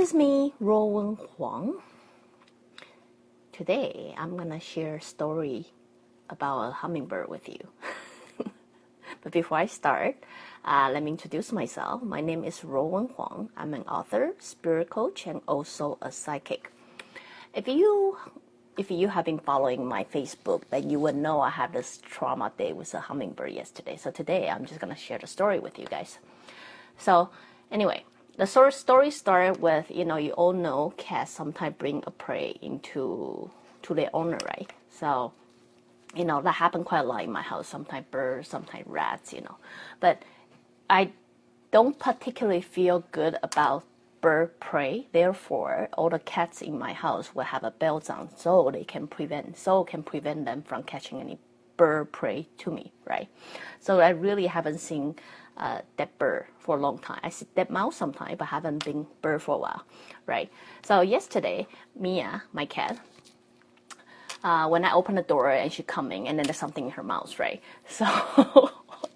is me, Ruowen Huang. Today, I'm gonna share a story about a hummingbird with you. but before I start, uh, let me introduce myself. My name is Ruowen Huang. I'm an author, spirit coach, and also a psychic. If you if you have been following my Facebook, then you would know I had this trauma day with a hummingbird yesterday. So today I'm just gonna share the story with you guys. So anyway, the story started with you know you all know cats sometimes bring a prey into to their owner, right? So you know that happened quite a lot in my house. Sometimes birds, sometimes rats, you know, but I don't particularly feel good about bird prey. Therefore, all the cats in my house will have a belt on, so they can prevent, so can prevent them from catching any bird prey to me, right? So I really haven't seen uh, dead bird for a long time. I see dead mouse sometimes, but haven't been bird for a while, right? So yesterday, Mia, my cat, uh, when I open the door and she's coming, and then there's something in her mouth, right? So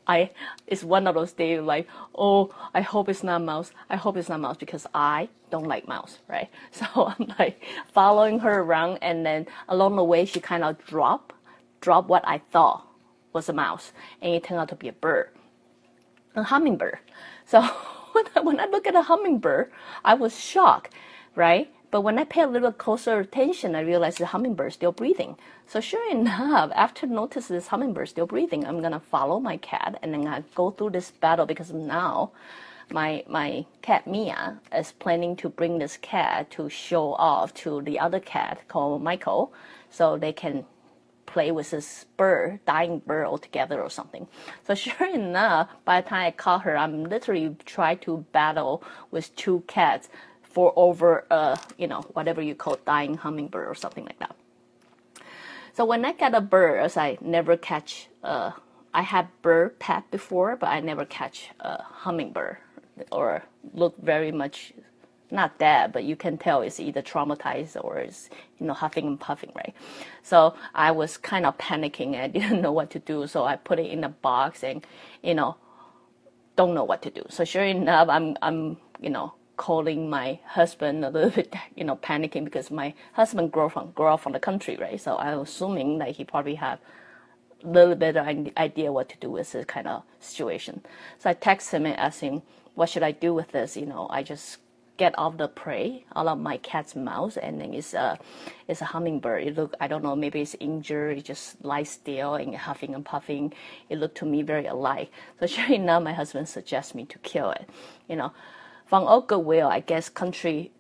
I it's one of those days like, oh, I hope it's not mouse. I hope it's not mouse because I don't like mouse, right? So I'm like following her around, and then along the way she kind of drop, drop what I thought was a mouse, and it turned out to be a bird, a hummingbird. So when I, when I look at a hummingbird, I was shocked, right? But when I pay a little closer attention, I realized the hummingbird is still breathing. So sure enough, after notice this hummingbird still breathing, I'm gonna follow my cat and then I go through this battle because now my my cat Mia is planning to bring this cat to show off to the other cat called Michael, so they can play with this bird, dying bird altogether or something. So sure enough, by the time I caught her, I'm literally trying to battle with two cats for over a you know whatever you call dying hummingbird or something like that. So when I get a bird, as I never catch, uh, I had bird pet before, but I never catch a hummingbird or look very much not dead, but you can tell it's either traumatized or it's you know huffing and puffing, right? So I was kind of panicking. I didn't know what to do, so I put it in a box and you know don't know what to do. So sure enough, I'm I'm you know calling my husband a little bit, you know, panicking because my husband grew from grew up from the country, right? So I'm assuming that he probably have a little bit of idea what to do with this kind of situation. So I text him and ask him, what should I do with this? You know, I just get off the prey out of my cat's mouth and then it's a it's a hummingbird. It look i don't know maybe it's injured it just lies still and huffing and puffing. It looked to me very alike. So sure enough my husband suggests me to kill it you know. From all goodwill, I guess country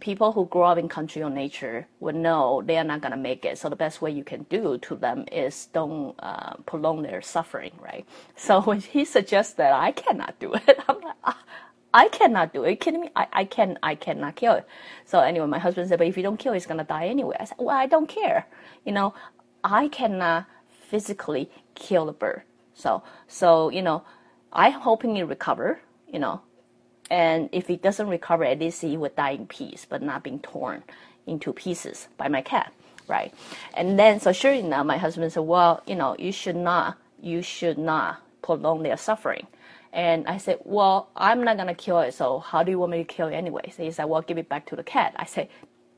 people who grow up in country or nature would know they are not going to make it. So the best way you can do to them is don't uh, prolong their suffering, right? So when he suggests that I cannot do it, I'm like, ah, I cannot do it. Are you kidding me? I, I can I cannot kill it. So anyway, my husband said, but if you don't kill it, it's gonna die anyway. I said, well, I don't care. You know, I cannot physically kill the bird. So so you know, I'm hoping it recover. You know, and if it doesn't recover, at least he would die in peace, but not being torn into pieces by my cat, right? And then, so sure enough, my husband said, well, you know, you should not, you should not prolong their suffering. And I said, well, I'm not gonna kill it, so how do you want me to kill it anyway? So he said, well, give it back to the cat. I said,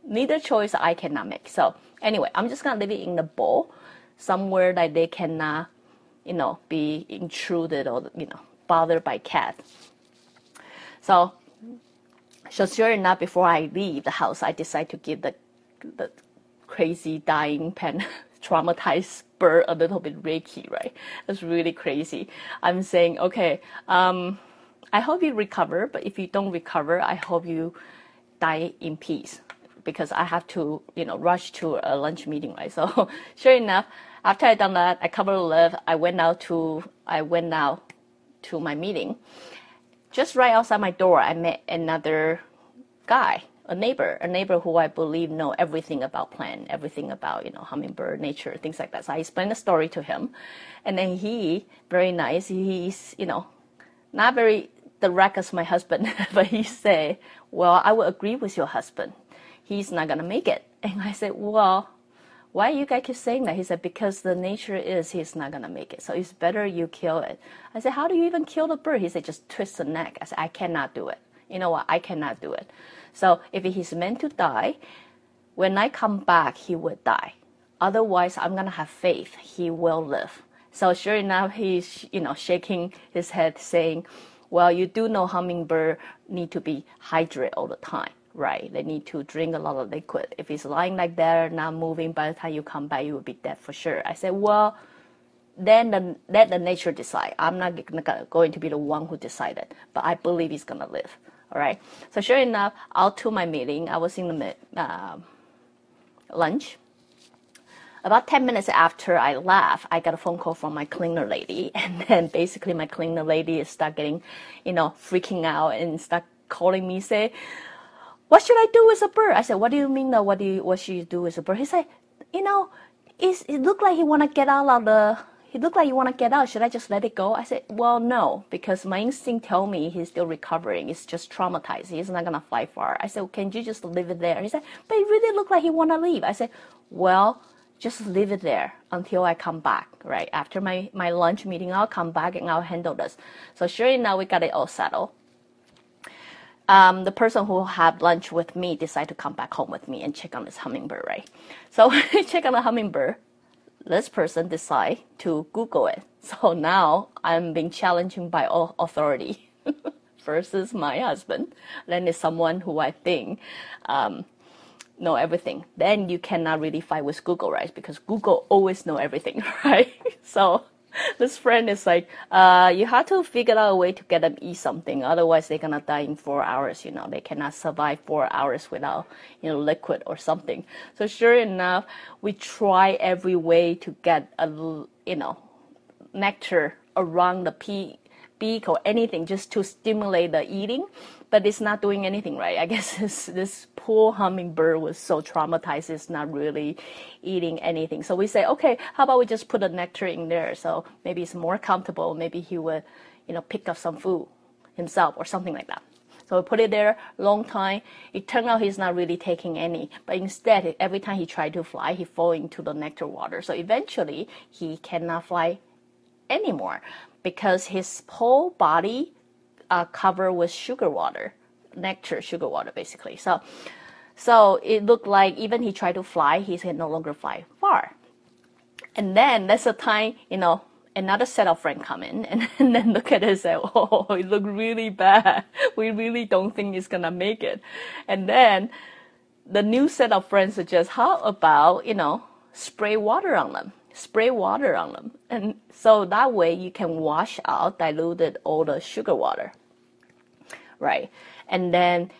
neither choice I cannot make. So anyway, I'm just gonna leave it in the bowl, somewhere that they cannot, you know, be intruded or you know bothered by cats. So, so sure enough, before I leave the house, I decide to give the the crazy dying pen traumatized bird a little bit reiki, right? That's really crazy. I'm saying, okay, um, I hope you recover, but if you don't recover, I hope you die in peace because I have to, you know, rush to a lunch meeting, right? So sure enough, after I done that, I covered lift. I went out to I went out to my meeting, just right outside my door, I met another guy, a neighbor, a neighbor who I believe know everything about plant, everything about you know hummingbird nature, things like that. So I explained the story to him, and then he, very nice, he's you know, not very direct as my husband, but he said, "Well, I will agree with your husband. He's not gonna make it." And I said, "Well." why you guys keep saying that? He said, because the nature is he's not gonna make it. So it's better you kill it. I said, how do you even kill the bird? He said, just twist the neck. I said, I cannot do it. you know what, I cannot do it. So if he's meant to die, when I come back, he would die. Otherwise, I'm gonna have faith he will live. So sure enough, he's you know shaking his head, saying, "Well, you do know hummingbird need to be hydrated all the time, right? They need to drink a lot of liquid. If he's lying like that, not moving, by the time you come back, you will be dead for sure." I said, "Well." Then the, let the nature decide. I'm not going to be the one who decided, but I believe he's gonna live. All right. So sure enough, out to my meeting, I was in the uh, lunch. About 10 minutes after I left, I got a phone call from my cleaner lady. And then basically my cleaner lady start getting, you know, freaking out and start calling me, say, what should I do with a bird? I said, what do you mean what do you, what should you do with a bird? He said, you know, it's, it looked like he want to get out of the he looked like you want to get out. Should I just let it go? I said, well, no, because my instinct tell me he's still recovering. He's just traumatized. He's not gonna fly far. I said, well, can you just leave it there? He said, but it really looked like he want to leave. I said, well, just leave it there until I come back, right? After my, my lunch meeting, I'll come back and I'll handle this. So sure enough, we got it all settled. Um, the person who had lunch with me decided to come back home with me and check on this hummingbird, right? So check on the hummingbird this person decide to Google it. So now I'm being challenged by all authority versus my husband. Then it's someone who I think um, know everything. Then you cannot really fight with Google, right? Because Google always know everything, right? so this friend is like, uh, you have to figure out a way to get them eat something. Otherwise, they're gonna die in four hours. You know, they cannot survive four hours without you know liquid or something. So sure enough, we try every way to get a you know nectar around the pea beak or anything just to stimulate the eating but it's not doing anything right. I guess this, this poor hummingbird was so traumatized, it's not really eating anything. So we say, okay, how about we just put a nectar in there? So maybe it's more comfortable. Maybe he would, you know, pick up some food himself or something like that. So we put it there long time. It turned out he's not really taking any, but instead, every time he tried to fly, he fall into the nectar water. So eventually, he cannot fly anymore because his whole body uh, covered with sugar water, nectar, sugar water, basically. So, so it looked like even he tried to fly, he can no longer fly far. And then that's the time, you know, another set of friends come in and, and then look at it and say, oh, it looked really bad. We really don't think it's gonna make it. And then the new set of friends suggest, how about, you know, spray water on them? Spray water on them. And so that way you can wash out diluted all the sugar water. Right. And then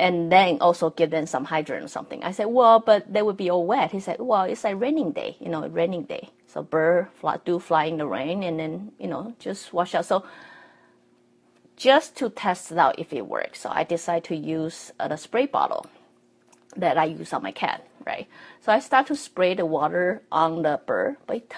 and then also give them some hydrant or something. I said, well, but they would be all wet. He said, well, it's a raining day, you know, a raining day. So bird fly, do fly in the rain and then, you know, just wash out. So just to test it out if it works. So I decided to use uh, the spray bottle that I use on my cat right? So I start to spray the water on the bird, but it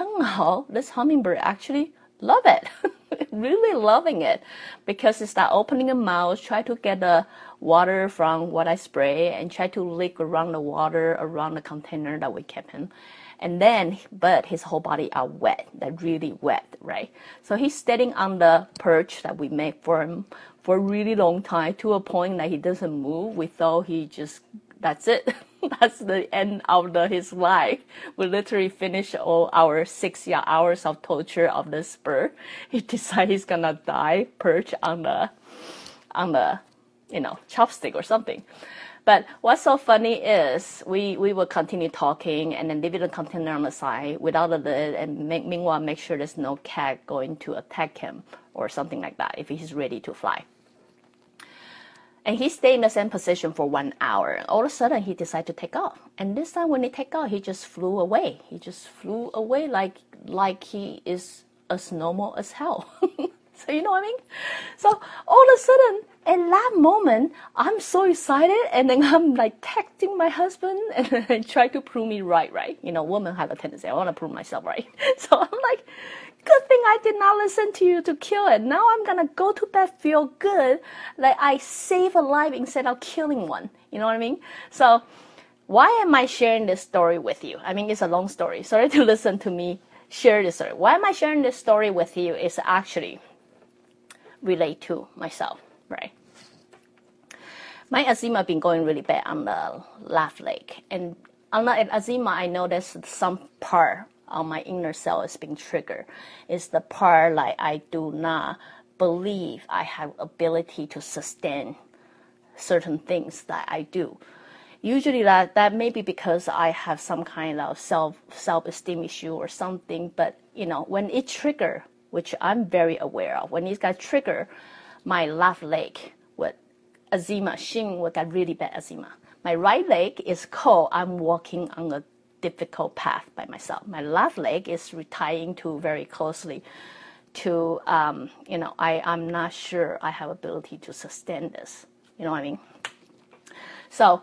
this hummingbird actually love it, really loving it, because it start opening a mouth, try to get the water from what I spray, and try to lick around the water around the container that we kept him. And then, but his whole body are wet, that really wet, right? So he's standing on the perch that we make for him for a really long time to a point that he doesn't move. We thought he just, that's it. that's the end of the, his life. We literally finished all our six hours of torture of this bird. He decided he's gonna die perch on the, on the, you know, chopstick or something. But what's so funny is we, we will continue talking and then leave it the container on the side without the lid and make, meanwhile make sure there's no cat going to attack him or something like that if he's ready to fly. And he stayed in the same position for one hour. All of a sudden, he decided to take off. And this time, when he take off, he just flew away. He just flew away like like he is as normal as hell. so you know what I mean? So all of a sudden, in that moment, I'm so excited, and then I'm like texting my husband and try to prove me right. Right? You know, women have a tendency. I want to prove myself right. So I'm like Good thing I did not listen to you to kill it. Now I'm gonna go to bed feel good that I save a life instead of killing one. You know what I mean? So why am I sharing this story with you? I mean, it's a long story. Sorry to listen to me share this story. Why am I sharing this story with you? Is actually relate to myself, right? my eczema been going really bad on the left leg, and on the eczema, I noticed some part on my inner cell is being triggered. It's the part like I do not believe I have ability to sustain certain things that I do. Usually that, that may be because I have some kind of self self esteem issue or something, but you know, when it trigger, which I'm very aware of, when it got trigger, my left leg with eczema, Shin would get really bad eczema. My right leg is cold. I'm walking on a difficult path by myself. My left leg is retiring to very closely to, um, you know, I, I'm not sure I have ability to sustain this. You know what I mean? So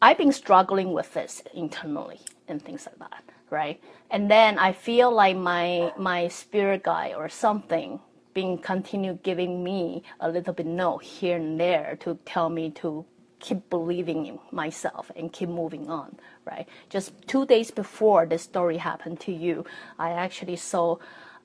I've been struggling with this internally and things like that, right? And then I feel like my my spirit guide or something being continue giving me a little bit no here and there to tell me to keep believing in myself and keep moving on, right? Just two days before this story happened to you, I actually saw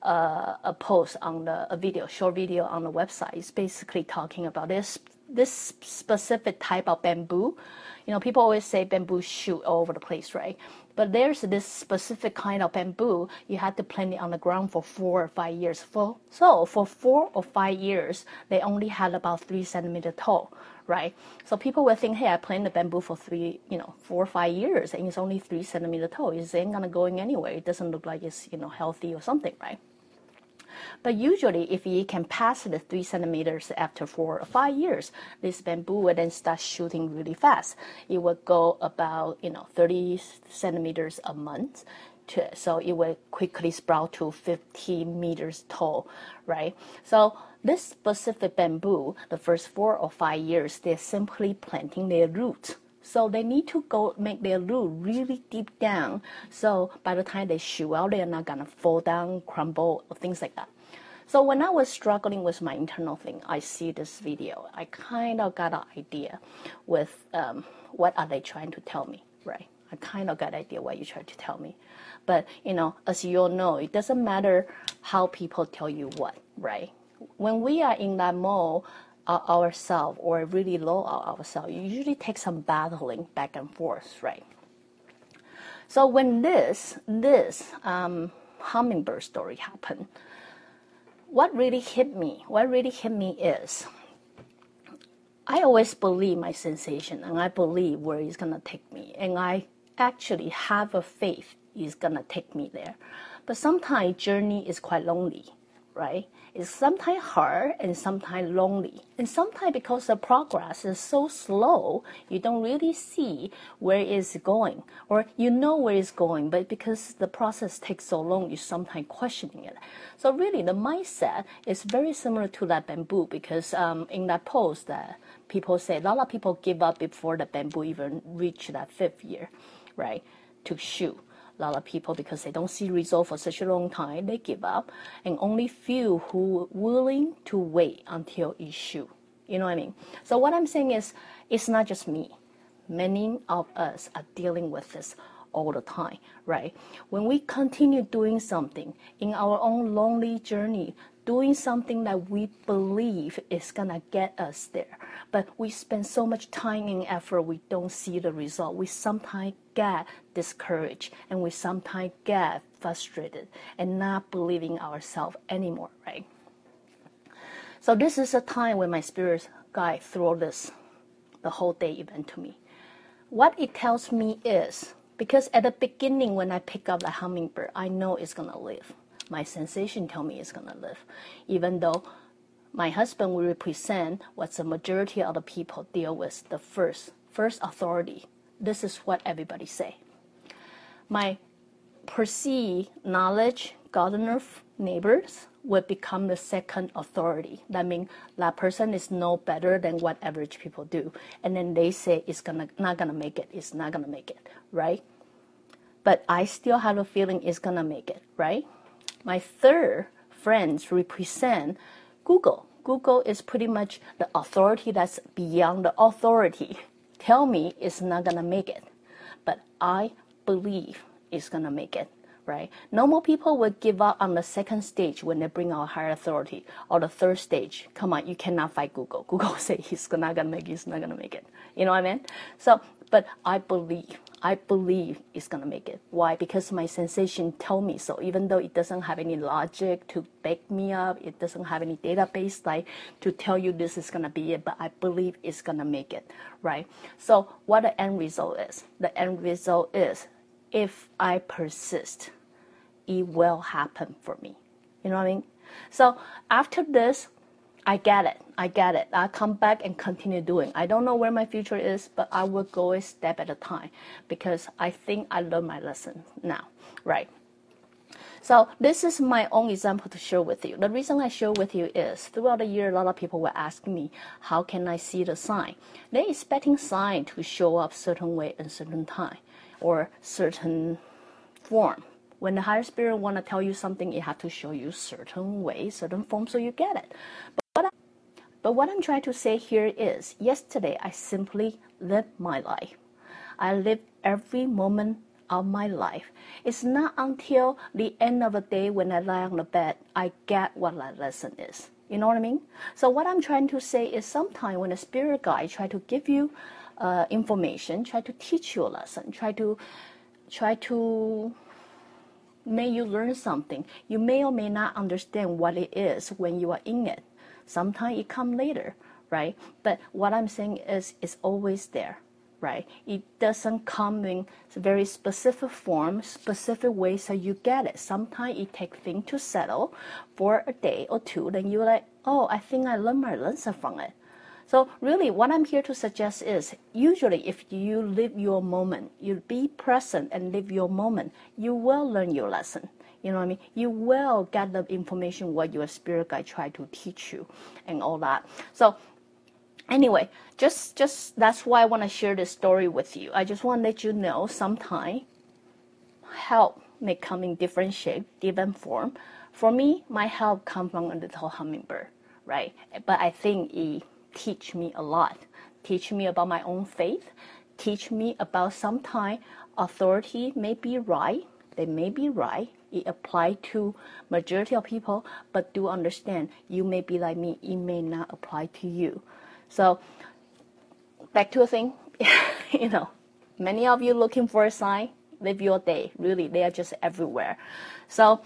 uh, a post on the a video, short video on the website. It's basically talking about this this specific type of bamboo. You know, people always say bamboo shoot all over the place, right? But there's this specific kind of bamboo you had to plant it on the ground for four or five years. For so for four or five years, they only had about three centimeter tall, right? So people will think, hey, I planted the bamboo for three, you know, four or five years, and it's only three centimeter tall. It ain't gonna going anywhere. It doesn't look like it's you know healthy or something, right? But usually, if it can pass the three centimeters after four or five years, this bamboo will then start shooting really fast. It will go about you know 30 centimeters a month. To, so it will quickly sprout to 50 meters tall, right? So this specific bamboo, the first four or five years, they're simply planting their roots. So they need to go make their root really deep down. So by the time they shoot out, they're not gonna fall down, crumble, or things like that. So when I was struggling with my internal thing, I see this video. I kind of got an idea with um, what are they trying to tell me, right? I kind of got an idea what you try to tell me. But, you know, as you all know, it doesn't matter how people tell you what, right? When we are in that mode, ourselves or really low ourselves, you usually take some battling back and forth, right? So when this this um, hummingbird story happened, what really hit me, what really hit me is I always believe my sensation and I believe where it's gonna take me. And I actually have a faith it's gonna take me there. But sometimes journey is quite lonely, right? It's sometimes hard and sometimes lonely. And sometimes because the progress is so slow, you don't really see where it's going. Or you know where it's going, but because the process takes so long, you're sometimes questioning it. So really the mindset is very similar to that bamboo because um, in that post that people say, a lot of people give up before the bamboo even reach that fifth year, right, to shoot lot of people because they don't see result for such a long time they give up and only few who willing to wait until issue you know what i mean so what i'm saying is it's not just me many of us are dealing with this all the time right when we continue doing something in our own lonely journey doing something that we believe is gonna get us there. But we spend so much time and effort, we don't see the result. We sometimes get discouraged and we sometimes get frustrated and not believing ourselves anymore, right? So this is a time when my spirit guide throw this the whole day event to me. What it tells me is because at the beginning when I pick up the hummingbird, I know it's gonna live my sensation tell me it's gonna live, even though my husband will represent what the majority of the people deal with the first first authority. This is what everybody say. My perceived knowledge gardener neighbors will become the second authority. That means that person is no better than what average people do. And then they say it's gonna not gonna make it, it's not gonna make it, right? But I still have a feeling it's gonna make it, right? My third friends represent Google. Google is pretty much the authority that's beyond the authority. Tell me it's not gonna make it, but I believe it's gonna make it, right? Normal people would give up on the second stage when they bring out higher authority, or the third stage. Come on, you cannot fight Google. Google say he's not gonna make it. He's not gonna make it. You know what I mean? So, but I believe I believe it's gonna make it. Why? Because my sensation tell me so. Even though it doesn't have any logic to back me up, it doesn't have any database like to tell you this is gonna be it. But I believe it's gonna make it, right? So what the end result is? The end result is if I persist, it will happen for me. You know what I mean? So after this, I get it. I get it. I come back and continue doing. I don't know where my future is, but I will go a step at a time because I think I learned my lesson now, right? So this is my own example to share with you. The reason I share with you is throughout the year, a lot of people were asking me, how can I see the sign? They're expecting sign to show up certain way and certain time or certain form. When the higher spirit want to tell you something, it have to show you certain way, certain form, so you get it. But what, I'm trying to say here is, yesterday I simply lived my life. I lived every moment of my life. It's not until the end of the day when I lie on the bed I get what that lesson is. You know what I mean? So what I'm trying to say is, sometimes when a spirit guide try to give you uh, information, try to teach you a lesson, try to try to make you learn something. You may or may not understand what it is when you are in it. Sometimes it come later, right? But what I'm saying is, it's always there, right? It doesn't come in very specific form, specific way, so you get it. Sometimes it takes things to settle for a day or two. Then you're like, oh, I think I learned my lesson from it. So really what I'm here to suggest is usually if you live your moment, you be present and live your moment, you will learn your lesson. You know what I mean? You will get the information what your spirit guide try to teach you and all that. So anyway, just just that's why I want to share this story with you. I just want to let you know sometime help may come in different shape, different form. For me, my help come from a little hummingbird, right? But I think it teach me a lot. Teach me about my own faith. Teach me about sometime authority may be right. They may be right. It apply to majority of people, but do understand you may be like me. It may not apply to you. So back to a thing, you know, many of you looking for a sign. Live your day. Really, they are just everywhere. So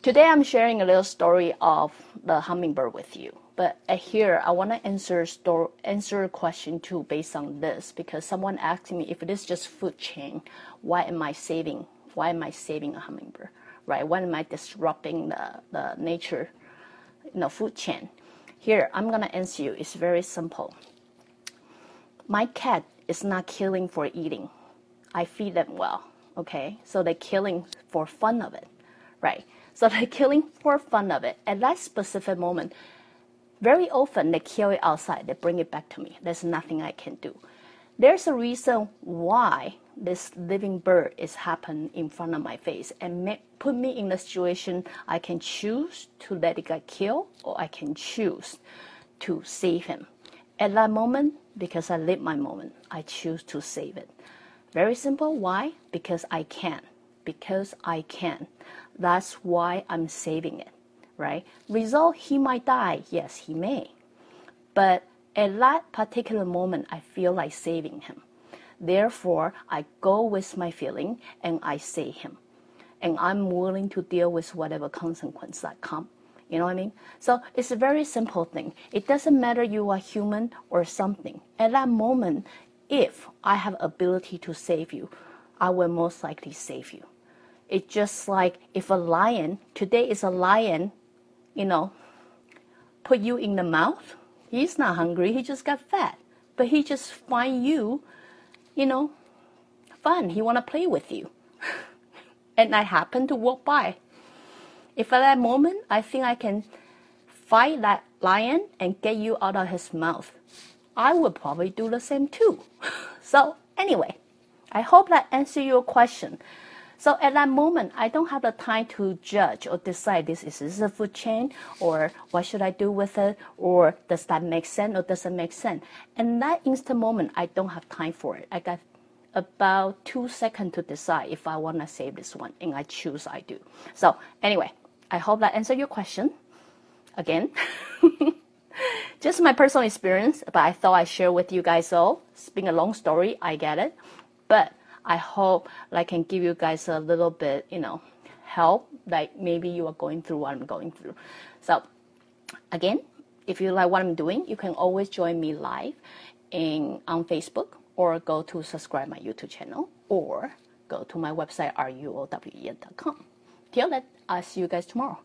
today I'm sharing a little story of the hummingbird with you. But uh, here, I want to answer store, answer a question too based on this because someone asked me if it is just food chain, why am I saving? Why am I saving a hummingbird? Right? Why am I disrupting the, the nature, you know, food chain? Here, I'm gonna answer you. It's very simple. My cat is not killing for eating. I feed them well. Okay, so they're killing for fun of it, right? So they're killing for fun of it. At that specific moment, very often they kill it outside, they bring it back to me. There's nothing I can do. There's a reason why this living bird is happening in front of my face and put me in a situation I can choose to let it get killed or I can choose to save him. At that moment, because I live my moment, I choose to save it. Very simple. Why? Because I can. Because I can. That's why I'm saving it right? Result, he might die. Yes, he may. But at that particular moment, I feel like saving him. Therefore, I go with my feeling and I save him. And I'm willing to deal with whatever consequence that come. You know what I mean? So it's a very simple thing. It doesn't matter you are human or something. At that moment, if I have ability to save you, I will most likely save you. It's just like if a lion, today is a lion you know, put you in the mouth. He's not hungry, he just got fat. But he just find you, you know, fun. He wanna play with you. and I happen to walk by. If at that moment I think I can fight that lion and get you out of his mouth, I would probably do the same too. so anyway, I hope that answer your question. So at that moment, I don't have the time to judge or decide this is this a food chain or what should I do with it or does that make sense or doesn't make sense. And that instant moment, I don't have time for it. I got about two seconds to decide if I want to save this one, and I choose I do. So anyway, I hope that answered your question. Again, just my personal experience, but I thought I'd share with you guys all. It's been a long story, I get it, but I hope I can give you guys a little bit, you know, help. Like maybe you are going through what I'm going through. So again, if you like what I'm doing, you can always join me live in on Facebook or go to subscribe my YouTube channel or go to my website ruowen.com. Till then, I'll see you guys tomorrow.